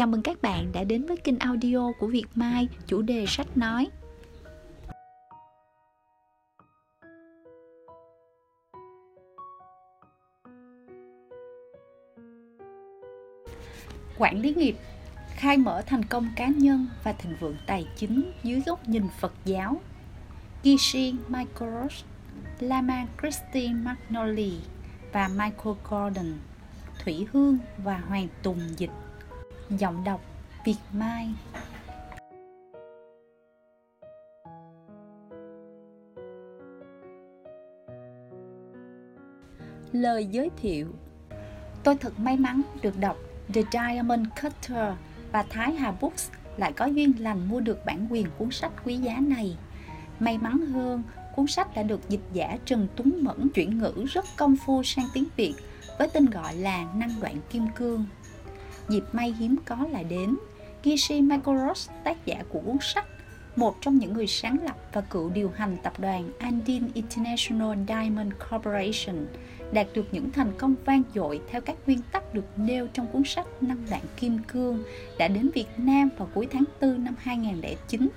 Chào mừng các bạn đã đến với kênh audio của Việt Mai, chủ đề sách nói. Quản lý nghiệp khai mở thành công cá nhân và thịnh vượng tài chính dưới góc nhìn Phật giáo. Gishi Michael Lama Christine Magnoli và Michael Gordon, Thủy Hương và Hoàng Tùng dịch Giọng đọc Việt Mai. Lời giới thiệu. Tôi thật may mắn được đọc The Diamond Cutter và Thái Hà Books lại có duyên lành mua được bản quyền cuốn sách quý giá này. May mắn hơn, cuốn sách đã được dịch giả Trần Tuấn Mẫn chuyển ngữ rất công phu sang tiếng Việt với tên gọi là Năng đoạn kim cương dịp may hiếm có lại đến. Gishi Magoros, tác giả của cuốn sách, một trong những người sáng lập và cựu điều hành tập đoàn Andin International Diamond Corporation, đạt được những thành công vang dội theo các nguyên tắc được nêu trong cuốn sách Năm đoạn kim cương, đã đến Việt Nam vào cuối tháng 4 năm 2009.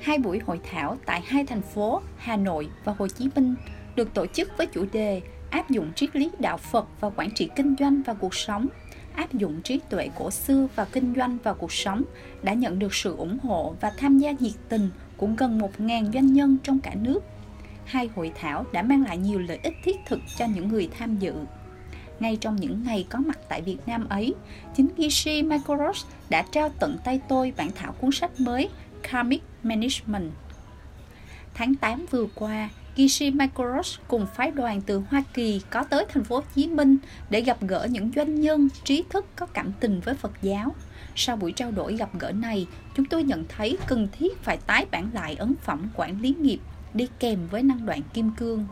Hai buổi hội thảo tại hai thành phố Hà Nội và Hồ Chí Minh được tổ chức với chủ đề áp dụng triết lý đạo Phật và quản trị kinh doanh và cuộc sống áp dụng trí tuệ cổ xưa và kinh doanh vào cuộc sống đã nhận được sự ủng hộ và tham gia nhiệt tình của gần 1.000 doanh nhân trong cả nước. Hai hội thảo đã mang lại nhiều lợi ích thiết thực cho những người tham dự. Ngay trong những ngày có mặt tại Việt Nam ấy, chính Gishi Michaelos đã trao tận tay tôi bản thảo cuốn sách mới Karmic Management. Tháng 8 vừa qua, Gishi Mikoros cùng phái đoàn từ Hoa Kỳ có tới thành phố Hồ Chí Minh để gặp gỡ những doanh nhân trí thức có cảm tình với Phật giáo. Sau buổi trao đổi gặp gỡ này, chúng tôi nhận thấy cần thiết phải tái bản lại ấn phẩm quản lý nghiệp đi kèm với năng đoạn kim cương.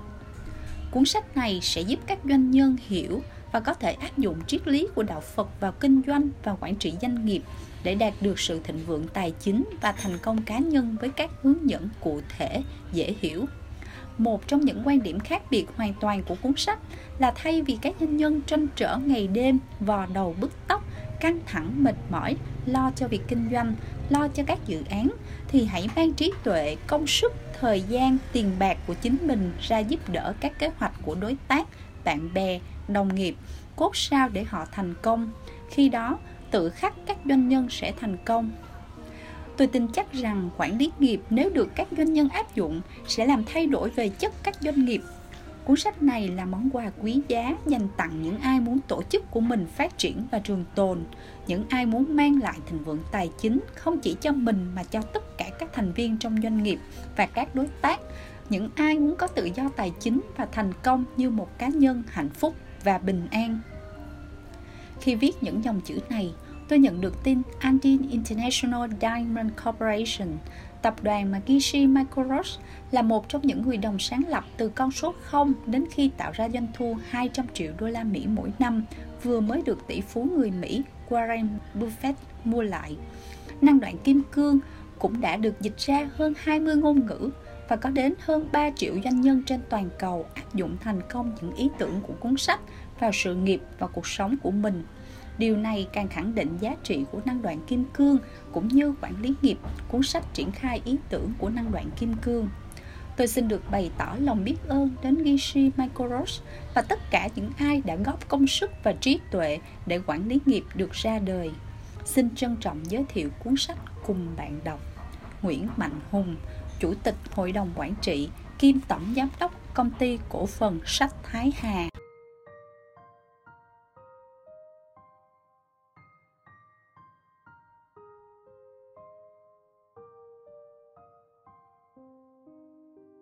Cuốn sách này sẽ giúp các doanh nhân hiểu và có thể áp dụng triết lý của đạo Phật vào kinh doanh và quản trị doanh nghiệp để đạt được sự thịnh vượng tài chính và thành công cá nhân với các hướng dẫn cụ thể, dễ hiểu một trong những quan điểm khác biệt hoàn toàn của cuốn sách là thay vì các doanh nhân tranh trở ngày đêm, vò đầu bứt tóc, căng thẳng, mệt mỏi, lo cho việc kinh doanh, lo cho các dự án, thì hãy mang trí tuệ, công sức, thời gian, tiền bạc của chính mình ra giúp đỡ các kế hoạch của đối tác, bạn bè, đồng nghiệp, cốt sao để họ thành công. Khi đó, tự khắc các doanh nhân sẽ thành công. Tôi tin chắc rằng quản lý nghiệp nếu được các doanh nhân áp dụng sẽ làm thay đổi về chất các doanh nghiệp. Cuốn sách này là món quà quý giá dành tặng những ai muốn tổ chức của mình phát triển và trường tồn, những ai muốn mang lại thịnh vượng tài chính không chỉ cho mình mà cho tất cả các thành viên trong doanh nghiệp và các đối tác, những ai muốn có tự do tài chính và thành công như một cá nhân hạnh phúc và bình an. Khi viết những dòng chữ này, tôi nhận được tin Andin International Diamond Corporation, tập đoàn mà Gishi Mikoros là một trong những người đồng sáng lập từ con số 0 đến khi tạo ra doanh thu 200 triệu đô la Mỹ mỗi năm, vừa mới được tỷ phú người Mỹ Warren Buffett mua lại. Năng đoạn kim cương cũng đã được dịch ra hơn 20 ngôn ngữ và có đến hơn 3 triệu doanh nhân trên toàn cầu áp dụng thành công những ý tưởng của cuốn sách vào sự nghiệp và cuộc sống của mình Điều này càng khẳng định giá trị của năng đoạn kim cương cũng như quản lý nghiệp, cuốn sách triển khai ý tưởng của năng đoạn kim cương. Tôi xin được bày tỏ lòng biết ơn đến Gishi Michaelos và tất cả những ai đã góp công sức và trí tuệ để quản lý nghiệp được ra đời. Xin trân trọng giới thiệu cuốn sách cùng bạn đọc. Nguyễn Mạnh Hùng, Chủ tịch Hội đồng Quản trị, kiêm Tổng Giám đốc Công ty Cổ phần Sách Thái Hà.